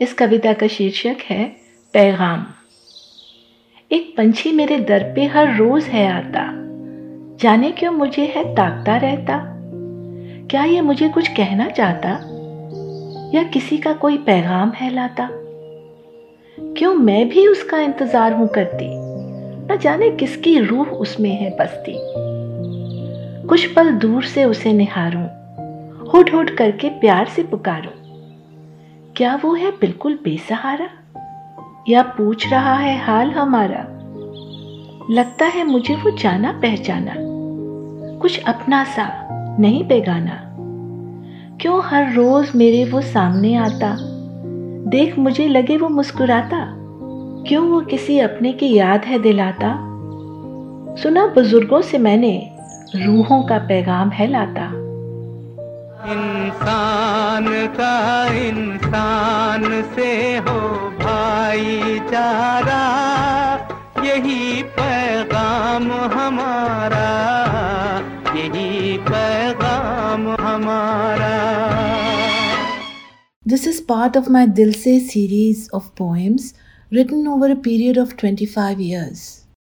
اس کویتا کا شیرشک ہے پیغام۔ ایک پنچھی میرے در پہ ہر روز ہے آتا۔ جانے کیوں مجھے ہے تاکتا رہتا؟ کیا یہ مجھے کچھ کہنا چاہتا؟ یا کسی کا کوئی پیغام ہے لاتا؟ کیوں میں بھی اس کا انتظار ہوں کرتی؟ نہ جانے کس کی روح اس میں ہے بستی۔ کچھ پل دور سے اسے نہاروں ہٹ ہٹ کر کے پیار سے پکاروں۔ کیا وہ ہے بالکل بے سہارا؟ یا پوچھ رہا ہے حال ہمارا؟ لگتا ہے مجھے وہ جانا پہچانا۔ کچھ اپنا سا، نہیں بیگانا۔ کیوں ہر روز میرے وہ سامنے آتا؟ دیکھ مجھے لگے وہ مسکراتا۔ کیوں وہ کسی اپنے کی یاد ہے دلاتا؟ سنا بزرگوں سے میں نے، روحوں کا پیغام ہے لاتا۔ انسان کا انسان سے ہو بھائی چارہ، یہی پیغام ہمارا، یہی پیغام ہمارا۔ دس از پارٹ آف مائی دل سے series of poems written over a period of twenty five years